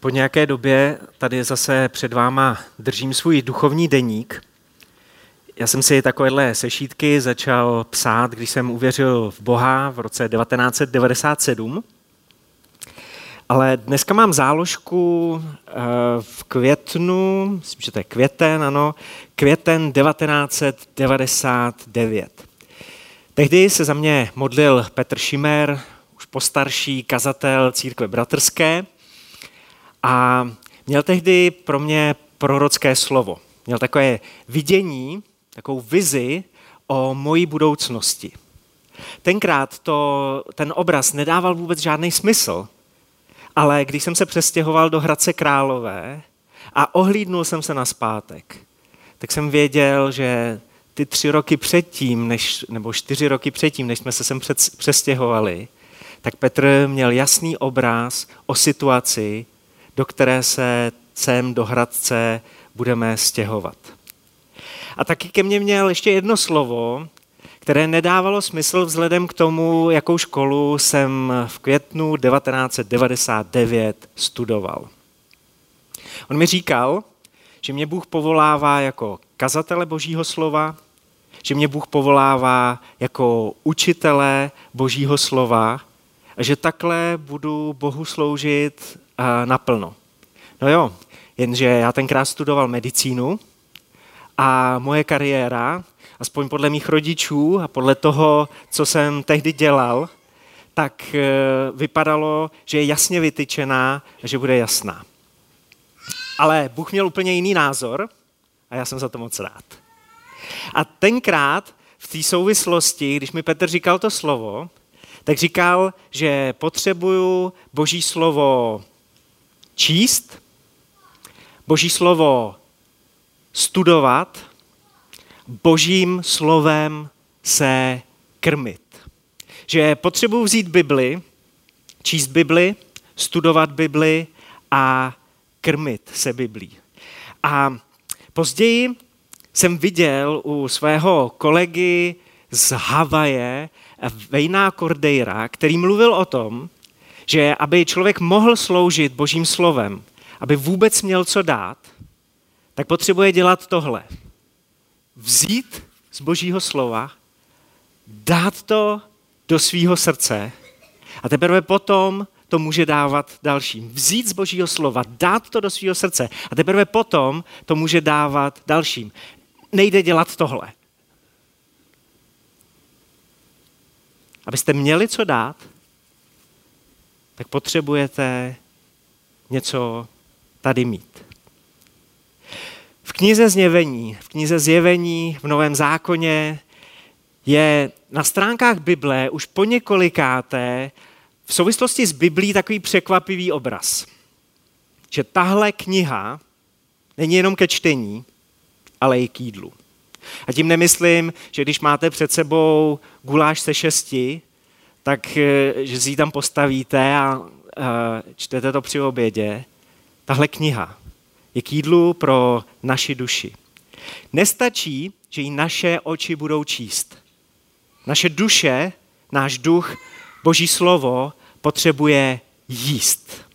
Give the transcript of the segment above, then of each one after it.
Po nějaké době tady zase před váma držím svůj duchovní deník. Já jsem si takovéhle sešítky začal psát, když jsem uvěřil v Boha v roce 1997. Ale dneska mám záložku eh, v květnu, myslím, že to je květen, ano, květen 1999. Tehdy se za mě modlil Petr Šimer, už postarší kazatel církve bratrské a měl tehdy pro mě prorocké slovo. Měl takové vidění, takovou vizi o mojí budoucnosti. Tenkrát to, ten obraz nedával vůbec žádný smysl, ale když jsem se přestěhoval do Hradce Králové a ohlídnul jsem se na zpátek, tak jsem věděl, že ty tři roky předtím, než, nebo čtyři roky předtím, než jsme se sem přestěhovali, tak Petr měl jasný obraz o situaci, do které se sem do Hradce budeme stěhovat. A taky ke mně měl ještě jedno slovo, které nedávalo smysl vzhledem k tomu, jakou školu jsem v květnu 1999 studoval. On mi říkal, že mě Bůh povolává jako kazatele Božího slova, že mě Bůh povolává jako učitele Božího slova a že takhle budu Bohu sloužit naplno. No jo, jenže já tenkrát studoval medicínu a moje kariéra, aspoň podle mých rodičů a podle toho, co jsem tehdy dělal, tak e, vypadalo, že je jasně vytyčená a že bude jasná. Ale Bůh měl úplně jiný názor a já jsem za to moc rád. A tenkrát v té souvislosti, když mi Petr říkal to slovo, tak říkal, že potřebuju Boží slovo číst, Boží slovo studovat, Božím slovem se krmit. Že potřebuji vzít Bibli, číst Bibli, studovat Bibli a krmit se Biblí. A později jsem viděl u svého kolegy z Havaje, Vejná Cordeira, který mluvil o tom, že aby člověk mohl sloužit božím slovem, aby vůbec měl co dát, tak potřebuje dělat tohle. Vzít z božího slova, dát to do svého srdce a teprve potom to může dávat dalším. Vzít z božího slova, dát to do svého srdce a teprve potom to může dávat dalším. Nejde dělat tohle. Abyste měli co dát, tak potřebujete něco tady mít. V knize Zjevení, v knize Zjevení v Novém zákoně je na stránkách Bible už po několikáté v souvislosti s Biblí takový překvapivý obraz. Že tahle kniha není jenom ke čtení, ale i k jídlu. A tím nemyslím, že když máte před sebou guláš se šesti, tak eh, že si ji tam postavíte a čtete to při obědě. Tahle kniha je k jídlu pro naši duši. Nestačí, že ji naše oči budou číst. Naše duše, náš duch, Boží slovo potřebuje jíst.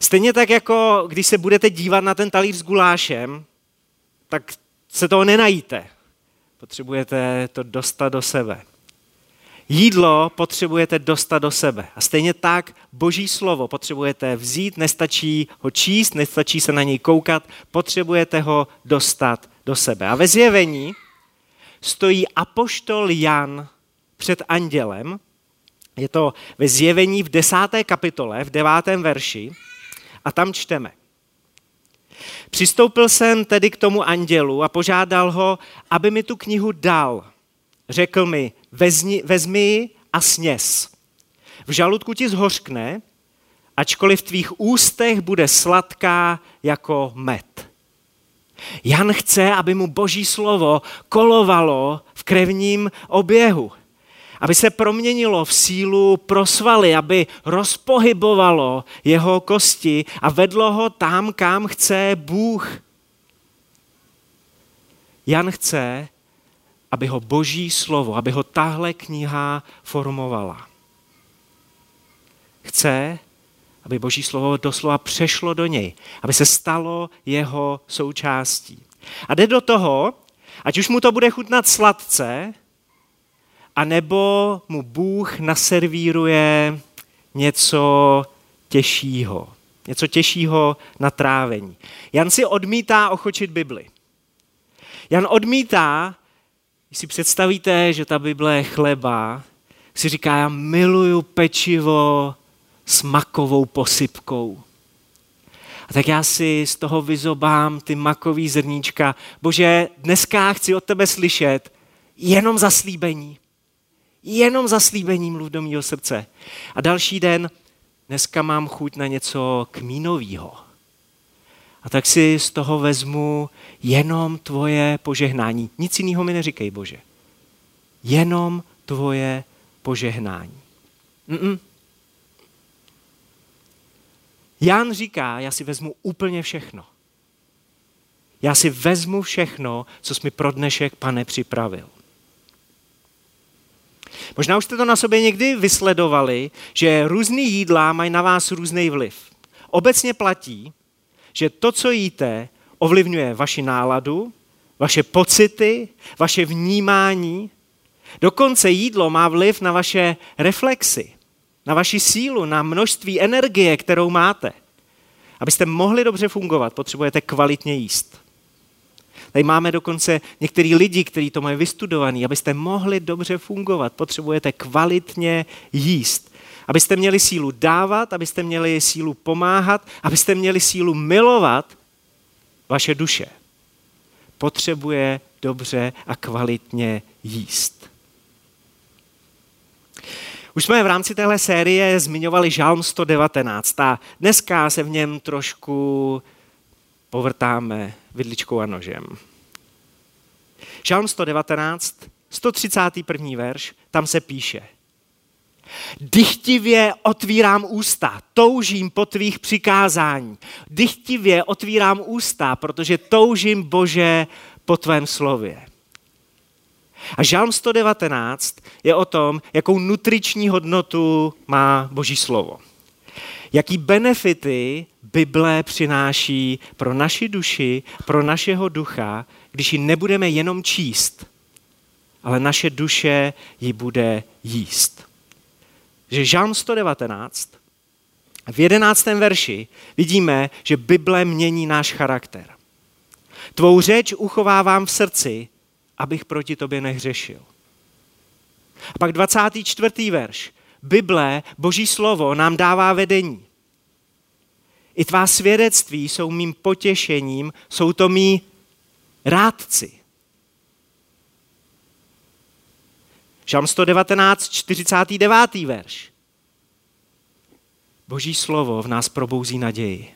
Stejně tak, jako když se budete dívat na ten talíř s gulášem, tak se toho nenajíte. Potřebujete to dostat do sebe. Jídlo potřebujete dostat do sebe. A stejně tak boží slovo potřebujete vzít, nestačí ho číst, nestačí se na něj koukat, potřebujete ho dostat do sebe. A ve zjevení stojí apoštol Jan před andělem, je to ve zjevení v desáté kapitole, v devátém verši, a tam čteme. Přistoupil jsem tedy k tomu andělu a požádal ho, aby mi tu knihu dal. Řekl mi, vezmi, vezmi ji a sněz. V žaludku ti zhořkne, ačkoliv v tvých ústech bude sladká jako med. Jan chce, aby mu boží slovo kolovalo v krevním oběhu aby se proměnilo v sílu pro svaly, aby rozpohybovalo jeho kosti a vedlo ho tam, kam chce Bůh. Jan chce, aby ho boží slovo, aby ho tahle kniha formovala. Chce, aby Boží slovo doslova přešlo do něj, aby se stalo jeho součástí. A jde do toho, ať už mu to bude chutnat sladce, anebo mu Bůh naservíruje něco těžšího. Něco těžšího na trávení. Jan si odmítá ochočit Bibli. Jan odmítá, když si představíte, že ta Bible je chleba, si říká, já miluju pečivo s makovou posypkou. A tak já si z toho vyzobám ty makový zrníčka. Bože, dneska chci od tebe slyšet jenom zaslíbení. Jenom zaslíbení mluv do mého srdce. A další den, dneska mám chuť na něco kmínového. A tak si z toho vezmu jenom tvoje požehnání. Nic jiného mi neříkej, Bože. Jenom tvoje požehnání. Mm-mm. Jan říká, já si vezmu úplně všechno. Já si vezmu všechno, co jsi mi pro dnešek, pane, připravil. Možná už jste to na sobě někdy vysledovali, že různý jídla mají na vás různý vliv. Obecně platí, že to, co jíte, ovlivňuje vaši náladu, vaše pocity, vaše vnímání. Dokonce jídlo má vliv na vaše reflexy, na vaši sílu, na množství energie, kterou máte. Abyste mohli dobře fungovat, potřebujete kvalitně jíst. Tady máme dokonce některý lidi, kteří to mají vystudovaný. Abyste mohli dobře fungovat, potřebujete kvalitně jíst. Abyste měli sílu dávat, abyste měli sílu pomáhat, abyste měli sílu milovat, vaše duše potřebuje dobře a kvalitně jíst. Už jsme v rámci téhle série zmiňovali Žálm 119 a dneska se v něm trošku povrtáme vidličkou a nožem. Žálm 119, 131. verš, tam se píše – Dychtivě otvírám ústa, toužím po tvých přikázání. Dychtivě otvírám ústa, protože toužím, Bože, po tvém slově. A Žálm 119 je o tom, jakou nutriční hodnotu má Boží slovo. Jaký benefity Bible přináší pro naši duši, pro našeho ducha, když ji nebudeme jenom číst, ale naše duše ji bude jíst že Žálm 119 v jedenáctém verši vidíme, že Bible mění náš charakter. Tvou řeč uchovávám v srdci, abych proti tobě nehřešil. A pak 24. verš. Bible, Boží slovo, nám dává vedení. I tvá svědectví jsou mým potěšením, jsou to mý rádci. Žalm 119, 49. verš. Boží slovo v nás probouzí naději.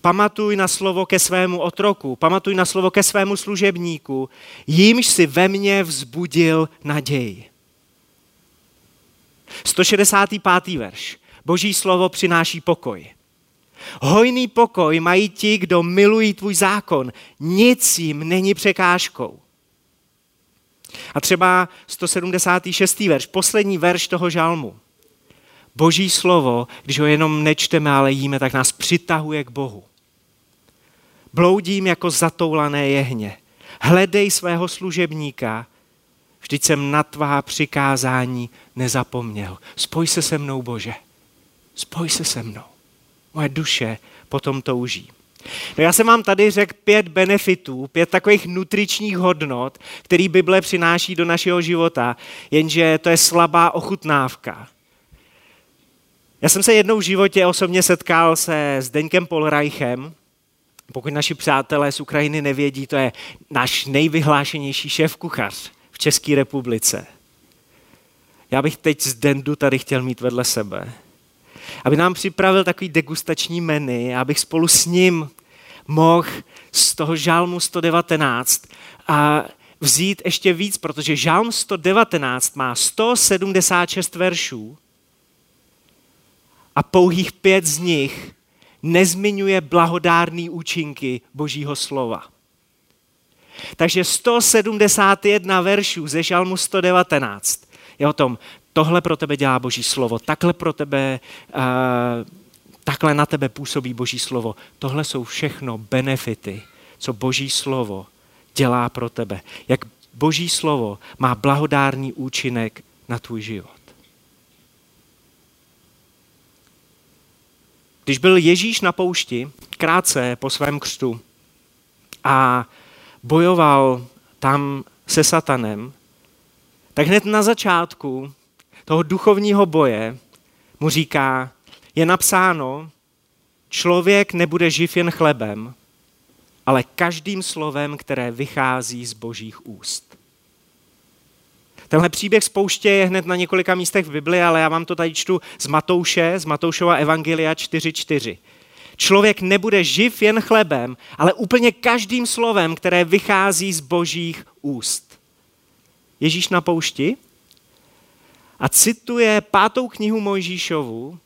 Pamatuj na slovo ke svému otroku, pamatuj na slovo ke svému služebníku, jímž si ve mně vzbudil naději. 165. verš. Boží slovo přináší pokoj. Hojný pokoj mají ti, kdo milují tvůj zákon. Nic jim není překážkou. A třeba 176. verš, poslední verš toho žalmu. Boží slovo, když ho jenom nečteme, ale jíme, tak nás přitahuje k Bohu. Bloudím jako zatoulané jehně. Hledej svého služebníka, vždyť jsem na tvá přikázání nezapomněl. Spoj se se mnou, Bože. Spoj se se mnou. Moje duše potom touží. No já jsem vám tady řekl pět benefitů, pět takových nutričních hodnot, který Bible přináší do našeho života, jenže to je slabá ochutnávka. Já jsem se jednou v životě osobně setkal se s Deňkem Polreichem. Pokud naši přátelé z Ukrajiny nevědí, to je náš nejvyhlášenější šéf kuchař v České republice. Já bych teď z Dendu tady chtěl mít vedle sebe aby nám připravil takový degustační menu, abych spolu s ním mohl z toho žálmu 119 a vzít ještě víc, protože žálm 119 má 176 veršů a pouhých pět z nich nezmiňuje blahodárný účinky Božího slova. Takže 171 veršů ze žalmu 119 je o tom, tohle pro tebe dělá Boží slovo, takhle pro tebe, uh, takhle na tebe působí Boží slovo. Tohle jsou všechno benefity, co Boží slovo dělá pro tebe. Jak Boží slovo má blahodárný účinek na tvůj život. Když byl Ježíš na poušti, krátce po svém křtu, a bojoval tam se satanem, tak hned na začátku toho duchovního boje mu říká, je napsáno, člověk nebude živ jen chlebem, ale každým slovem, které vychází z božích úst. Tenhle příběh z pouště je hned na několika místech v Bibli, ale já vám to tady čtu z Matouše, z Matoušova Evangelia 4.4. Člověk nebude živ jen chlebem, ale úplně každým slovem, které vychází z božích úst. Ježíš na poušti a cituje pátou knihu Mojžíšovu,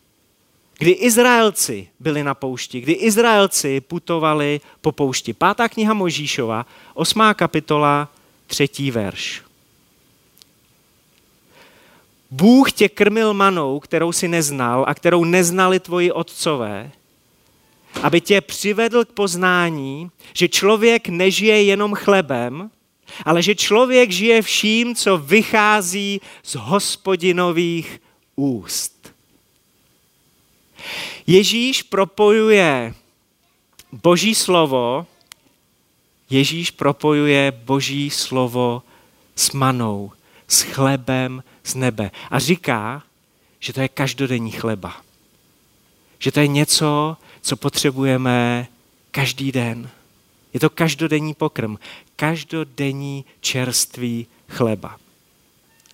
kdy Izraelci byli na poušti, kdy Izraelci putovali po poušti. Pátá kniha Mojžíšova, osmá kapitola, třetí verš. Bůh tě krmil manou, kterou si neznal a kterou neznali tvoji otcové, aby tě přivedl k poznání, že člověk nežije jenom chlebem, ale že člověk žije vším, co vychází z hospodinových úst. Ježíš propojuje Boží slovo, Ježíš propojuje Boží slovo s manou, s chlebem z nebe. A říká, že to je každodenní chleba. Že to je něco, co potřebujeme každý den. Je to každodenní pokrm, každodenní čerstvý chleba.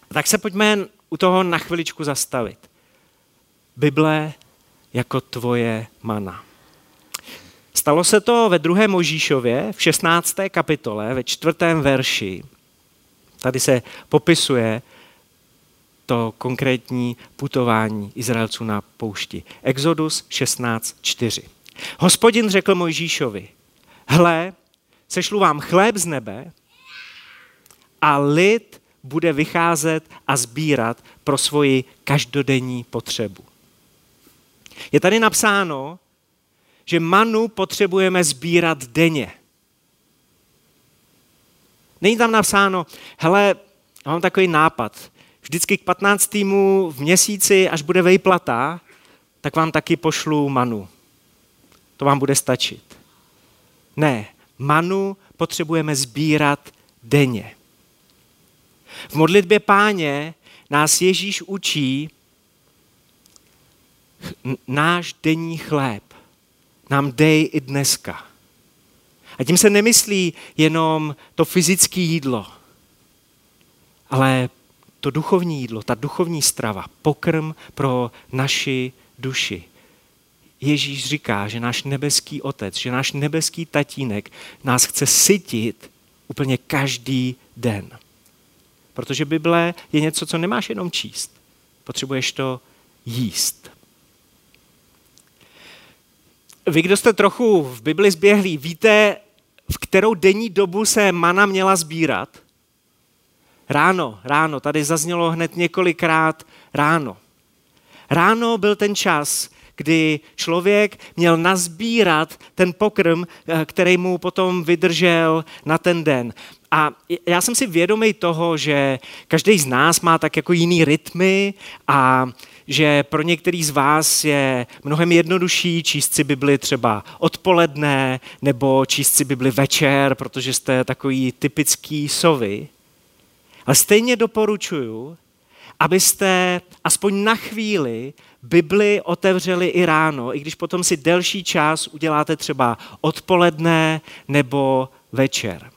Tak se pojďme u toho na chviličku zastavit. Bible jako tvoje mana. Stalo se to ve druhé Možíšově v 16. kapitole, ve čtvrtém verši. Tady se popisuje to konkrétní putování Izraelců na poušti. Exodus 16.4. Hospodin řekl Mojžíšovi, hle, sešlu vám chléb z nebe a lid bude vycházet a sbírat pro svoji každodenní potřebu. Je tady napsáno, že manu potřebujeme sbírat denně. Není tam napsáno, hele, mám takový nápad, vždycky k 15. v měsíci, až bude vejplata, tak vám taky pošlu manu. To vám bude stačit. Ne, manu potřebujeme sbírat denně. V modlitbě páně nás Ježíš učí náš denní chléb. Nám dej i dneska. A tím se nemyslí jenom to fyzické jídlo, ale to duchovní jídlo, ta duchovní strava, pokrm pro naši duši. Ježíš říká, že náš nebeský otec, že náš nebeský tatínek nás chce sytit úplně každý den. Protože Bible je něco, co nemáš jenom číst. Potřebuješ to jíst. Vy, kdo jste trochu v Bibli zběhlí, víte, v kterou denní dobu se mana měla sbírat? Ráno, ráno, tady zaznělo hned několikrát ráno. Ráno byl ten čas, kdy člověk měl nazbírat ten pokrm, eh, který mu potom vydržel na ten den. A já jsem si vědomý toho, že každý z nás má tak jako jiný rytmy a že pro některý z vás je mnohem jednodušší číst si Bibli třeba odpoledne nebo číst si Bibli večer, protože jste takový typický sovy. Ale stejně doporučuju, abyste aspoň na chvíli Bibli otevřeli i ráno, i když potom si delší čas uděláte třeba odpoledne nebo večer.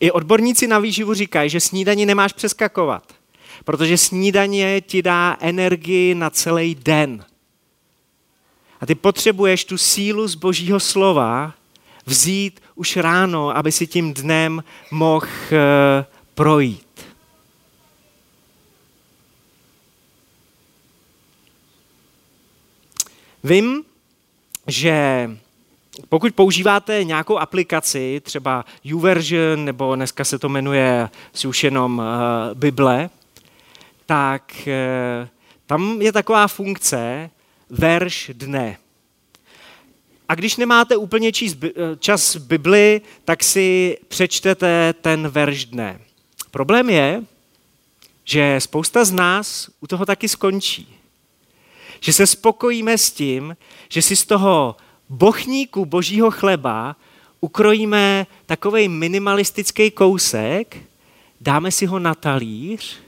I odborníci na výživu říkají, že snídaní nemáš přeskakovat, protože snídaně ti dá energii na celý den. A ty potřebuješ tu sílu z božího slova vzít už ráno, aby si tím dnem mohl eh, projít. Vím, že pokud používáte nějakou aplikaci, třeba YouVersion, nebo dneska se to jmenuje si už jenom uh, Bible, tak eh, tam je taková funkce verš dne. A když nemáte úplně číst, eh, čas Bibli, tak si přečtete ten verš dne. Problém je, že spousta z nás u toho taky skončí. Že se spokojíme s tím, že si z toho bochníku božího chleba ukrojíme takový minimalistický kousek, dáme si ho na talíř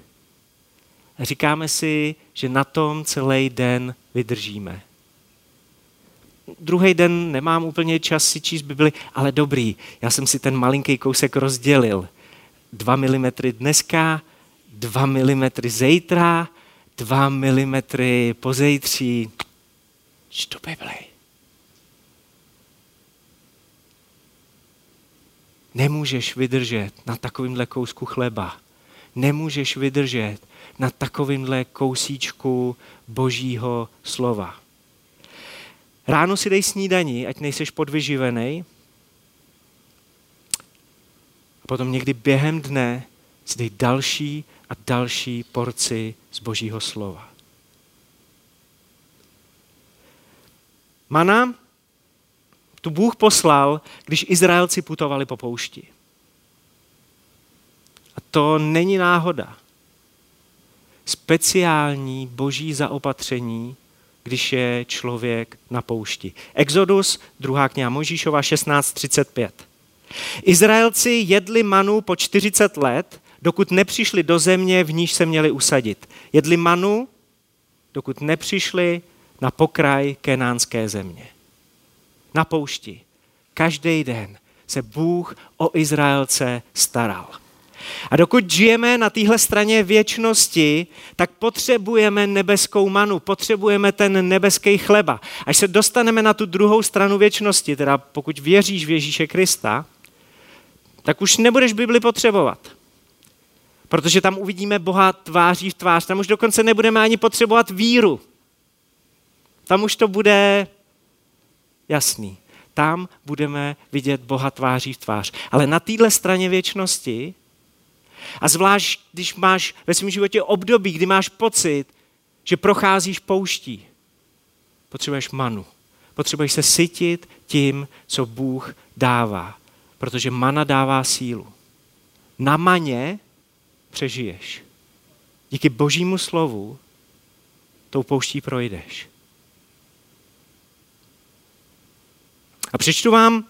a říkáme si, že na tom celý den vydržíme. Druhý den nemám úplně čas si číst Bibli, ale dobrý, já jsem si ten malinký kousek rozdělil. Dva milimetry dneska, dva milimetry zítra, dva milimetry pozejtří. Čtu Bibli. Nemůžeš vydržet na takovýmhle kousku chleba. Nemůžeš vydržet na takovýmhle kousíčku božího slova. Ráno si dej snídaní, ať nejseš podvyživený. A potom někdy během dne si dej další a další porci z božího slova. Mana tu Bůh poslal, když Izraelci putovali po poušti. A to není náhoda. Speciální boží zaopatření, když je člověk na poušti. Exodus, druhá kniha Možíšova 16.35. Izraelci jedli manu po 40 let, dokud nepřišli do země, v níž se měli usadit. Jedli manu, dokud nepřišli na pokraj kenánské země na poušti. Každý den se Bůh o Izraelce staral. A dokud žijeme na téhle straně věčnosti, tak potřebujeme nebeskou manu, potřebujeme ten nebeský chleba. Až se dostaneme na tu druhou stranu věčnosti, teda pokud věříš v Ježíše Krista, tak už nebudeš Bibli potřebovat. Protože tam uvidíme Boha tváří v tvář. Tam už dokonce nebudeme ani potřebovat víru. Tam už to bude jasný. Tam budeme vidět Boha tváří v tvář. Ale na téhle straně věčnosti, a zvlášť, když máš ve svém životě období, kdy máš pocit, že procházíš pouští, potřebuješ manu. Potřebuješ se sytit tím, co Bůh dává, protože mana dává sílu. Na maně přežiješ. Díky božímu slovu tou pouští projdeš. A přečtu vám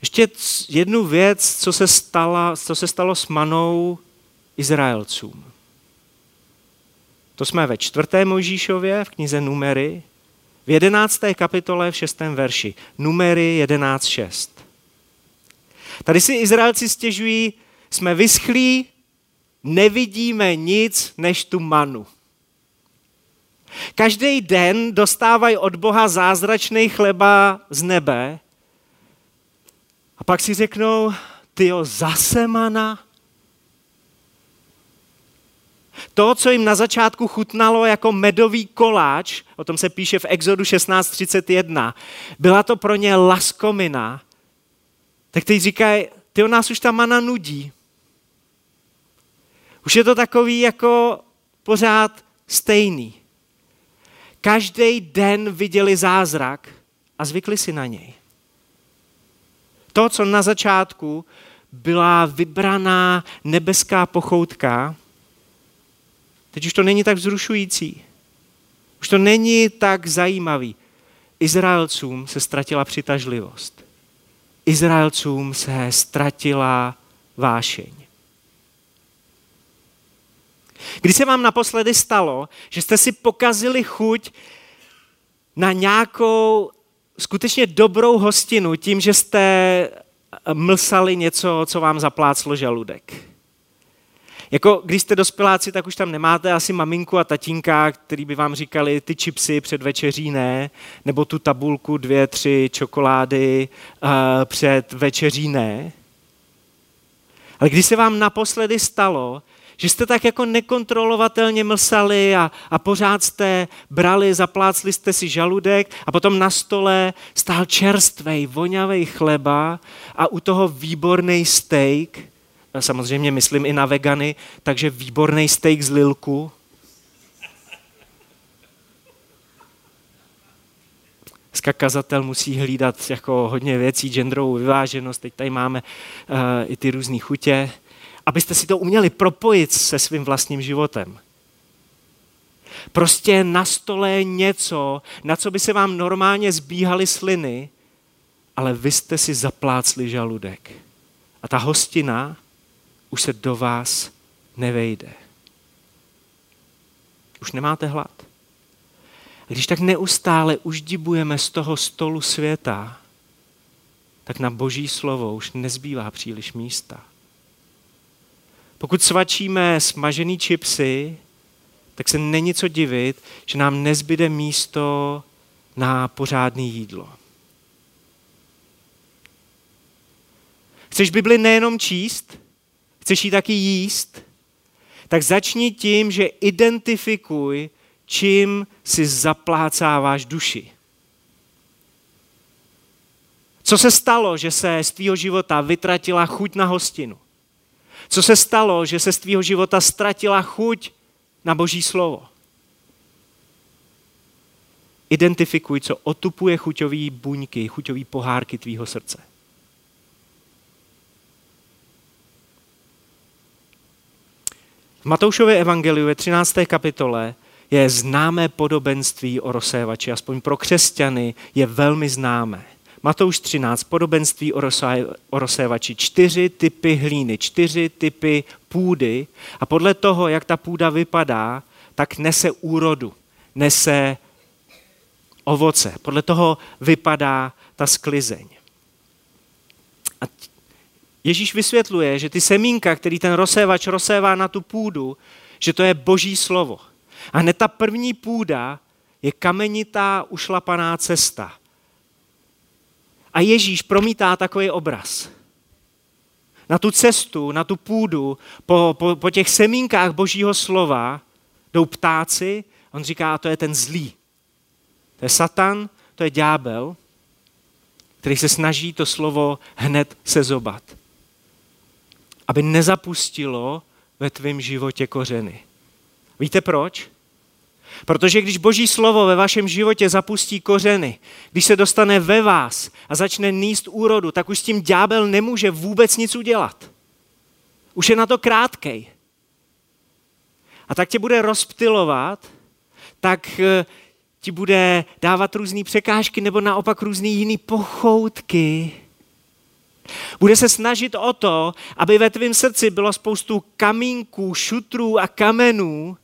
ještě jednu věc, co se, stala, co se stalo s manou Izraelcům. To jsme ve čtvrté Mojžíšově v knize Numery, v jedenácté kapitole v šestém verši. Numery 11.6. Tady si Izraelci stěžují, jsme vyschlí, nevidíme nic než tu manu. Každý den dostávají od Boha zázračný chleba z nebe a pak si řeknou, ty jo, zase mana? To, co jim na začátku chutnalo jako medový koláč, o tom se píše v Exodu 16.31, byla to pro ně laskomina, tak teď říkají, ty nás už ta mana nudí. Už je to takový jako pořád stejný. Každý den viděli zázrak a zvykli si na něj. To, co na začátku byla vybraná nebeská pochoutka, teď už to není tak vzrušující. Už to není tak zajímavý. Izraelcům se ztratila přitažlivost. Izraelcům se ztratila vášeň. Kdy se vám naposledy stalo, že jste si pokazili chuť na nějakou skutečně dobrou hostinu tím, že jste mlsali něco, co vám zapláclo žaludek? Jako když jste dospěláci, tak už tam nemáte asi maminku a tatínka, který by vám říkali ty čipsy před večeří ne, nebo tu tabulku dvě, tři čokolády uh, před večeří ne. Ale když se vám naposledy stalo, že jste tak jako nekontrolovatelně mlsali a, a pořád jste brali, zaplácli jste si žaludek a potom na stole stál čerstvej, vonavej chleba a u toho výborný steak. a samozřejmě myslím i na vegany, takže výborný steak z lilku. Dneska kazatel musí hlídat jako hodně věcí, genderovou vyváženost, teď tady máme uh, i ty různé chutě abyste si to uměli propojit se svým vlastním životem. Prostě na stole něco, na co by se vám normálně zbíhaly sliny, ale vy jste si zaplácli žaludek. A ta hostina už se do vás nevejde. Už nemáte hlad. Když tak neustále uždibujeme z toho stolu světa, tak na boží slovo už nezbývá příliš místa. Pokud svačíme smažený čipsy, tak se není co divit, že nám nezbyde místo na pořádné jídlo. Chceš Bibli nejenom číst, chceš ji taky jíst, tak začni tím, že identifikuj, čím si zaplácáváš duši. Co se stalo, že se z tvýho života vytratila chuť na hostinu? Co se stalo, že se z tvýho života ztratila chuť na Boží slovo? Identifikuj, co otupuje chuťový buňky, chuťový pohárky tvýho srdce. V Matoušově evangeliu ve 13. kapitole je známé podobenství o rozsévači, aspoň pro křesťany je velmi známé. Matouš 13, podobenství o rozsévači. Čtyři typy hlíny, čtyři typy půdy a podle toho, jak ta půda vypadá, tak nese úrodu, nese ovoce. Podle toho vypadá ta sklizeň. A Ježíš vysvětluje, že ty semínka, který ten rozsévač rozsévá na tu půdu, že to je boží slovo. A hned ta první půda je kamenitá, ušlapaná cesta. A Ježíš promítá takový obraz. Na tu cestu, na tu půdu, po, po, po těch semínkách božího slova jdou ptáci. On říká, to je ten zlý. To je Satan, to je ďábel, který se snaží to slovo hned sezobat aby nezapustilo ve tvém životě kořeny. Víte proč? Protože když Boží slovo ve vašem životě zapustí kořeny, když se dostane ve vás a začne níst úrodu, tak už s tím ďábel nemůže vůbec nic udělat. Už je na to krátkej. A tak tě bude rozptilovat, tak eh, ti bude dávat různé překážky nebo naopak různé jiné pochoutky, bude se snažit o to, aby ve tvém srdci bylo spoustu kamínků, šutrů a kamenů.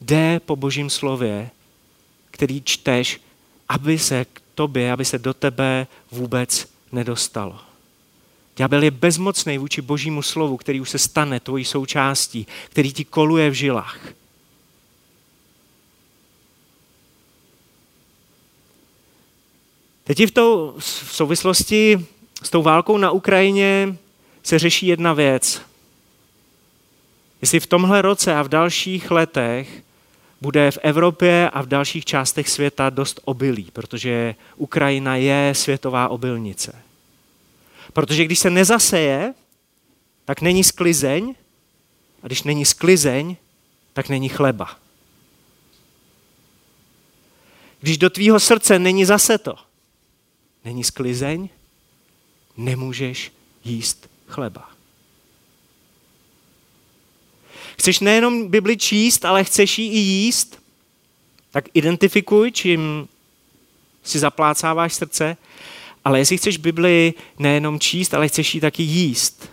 Jde po božím slově, který čteš, aby se k tobě, aby se do tebe vůbec nedostalo. Ďábel je bezmocný vůči božímu slovu, který už se stane tvojí součástí, který ti koluje v žilách. Teď v, tou, v souvislosti s tou válkou na Ukrajině se řeší jedna věc. Jestli v tomhle roce a v dalších letech bude v Evropě a v dalších částech světa dost obilí, protože Ukrajina je světová obilnice. Protože když se nezaseje, tak není sklizeň, a když není sklizeň, tak není chleba. Když do tvýho srdce není zaseto, není sklizeň, nemůžeš jíst chleba. Chceš nejenom Bibli číst, ale chceš ji i jíst, tak identifikuj, čím si zaplácáváš srdce, ale jestli chceš Bibli nejenom číst, ale chceš ji taky jíst,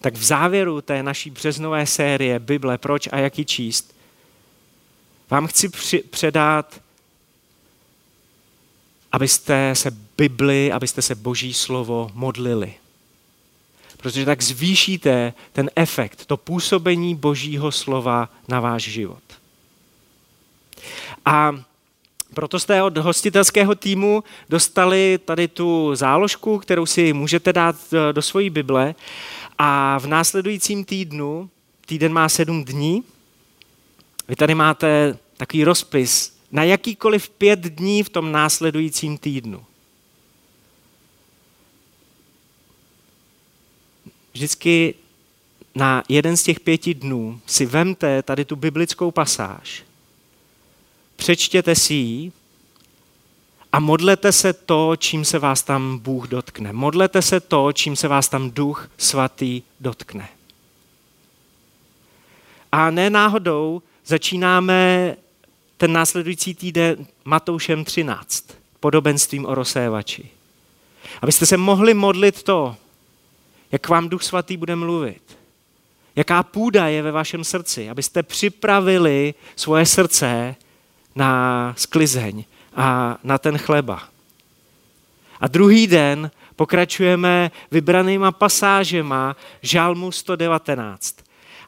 tak v závěru té naší březnové série Bible, proč a jak ji číst, vám chci předat abyste se Bibli, abyste se Boží slovo modlili. Protože tak zvýšíte ten efekt, to působení Božího slova na váš život. A proto jste od hostitelského týmu dostali tady tu záložku, kterou si můžete dát eh, do svojí Bible. A v následujícím týdnu, týden má sedm dní, vy tady máte takový rozpis na jakýkoliv pět dní v tom následujícím týdnu. Vždycky na jeden z těch pěti dnů si vemte tady tu biblickou pasáž, přečtěte si ji a modlete se to, čím se vás tam Bůh dotkne. Modlete se to, čím se vás tam Duch Svatý dotkne. A ne náhodou začínáme ten následující týden Matoušem 13, podobenstvím o rozsévači. Abyste se mohli modlit to, jak vám Duch Svatý bude mluvit. Jaká půda je ve vašem srdci, abyste připravili svoje srdce na sklizeň a na ten chleba. A druhý den pokračujeme vybranýma pasážema Žálmu 119.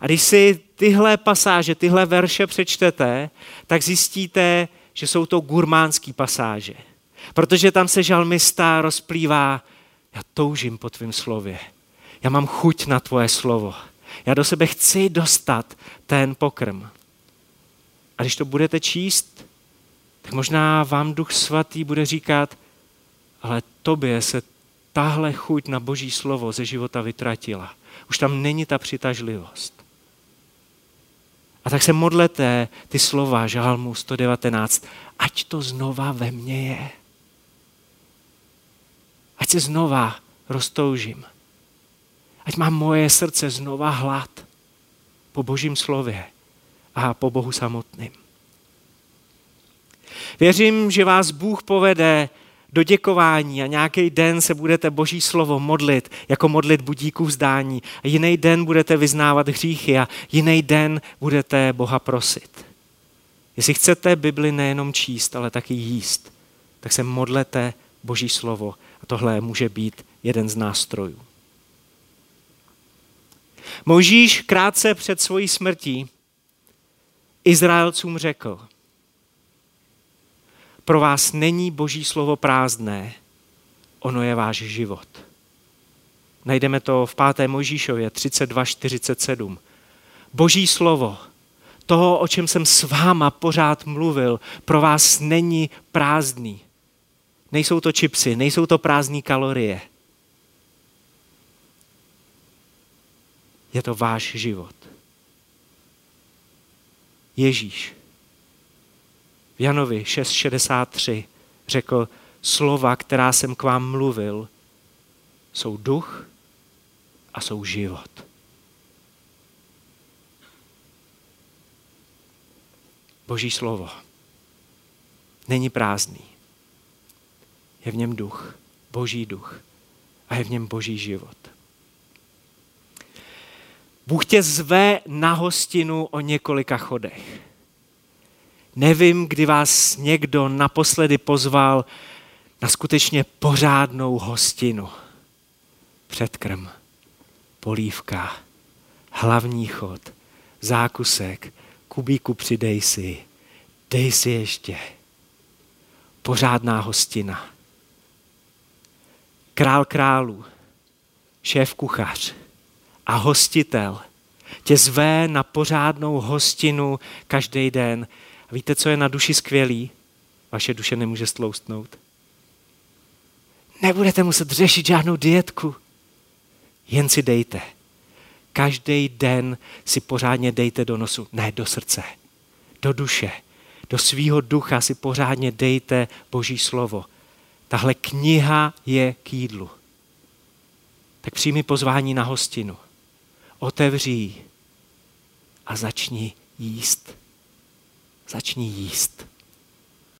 A když si tyhle pasáže, tyhle verše přečtete, tak zjistíte, že jsou to gurmánský pasáže. Protože tam se žalmista rozplývá, já toužím po tvém slově. Já mám chuť na tvoje slovo. Já do sebe chci dostat ten pokrm. A když to budete číst, tak možná vám Duch Svatý bude říkat, ale tobě se tahle chuť na Boží slovo ze života vytratila. Už tam není ta přitažlivost. A tak se modlete ty slova Žálmu 119, ať to znova ve mně je. Ať se znova roztoužím. Ať má moje srdce znova hlad po božím slově a po Bohu samotným. Věřím, že vás Bůh povede do děkování a nějaký den se budete Boží slovo modlit, jako modlit budíků vzdání. A jiný den budete vyznávat hříchy a jiný den budete Boha prosit. Jestli chcete Bibli nejenom číst, ale taky jíst, tak se modlete Boží slovo. A tohle může být jeden z nástrojů. Možíš krátce před svojí smrtí Izraelcům řekl, pro vás není boží slovo prázdné, ono je váš život. Najdeme to v 5. Mojžíšově 32.47. Boží slovo, toho, o čem jsem s váma pořád mluvil, pro vás není prázdný. Nejsou to čipsy, nejsou to prázdné kalorie. Je to váš život. Ježíš v Janovi 6.63 řekl, slova, která jsem k vám mluvil, jsou duch a jsou život. Boží slovo není prázdný. Je v něm duch, boží duch a je v něm boží život. Bůh tě zve na hostinu o několika chodech. Nevím, kdy vás někdo naposledy pozval na skutečně pořádnou hostinu. Předkrm, polívka, hlavní chod, zákusek, kubíku přidej si, dej si ještě. Pořádná hostina. Král králů, šéf kuchař a hostitel tě zve na pořádnou hostinu každý den, a víte, co je na duši skvělý? Vaše duše nemůže stloustnout. Nebudete muset řešit žádnou dietku. Jen si dejte. Každý den si pořádně dejte do nosu, ne do srdce, do duše. Do svýho ducha si pořádně dejte Boží slovo. Tahle kniha je k jídlu. Tak přijmi pozvání na hostinu. Otevří a začni jíst. Začni jíst.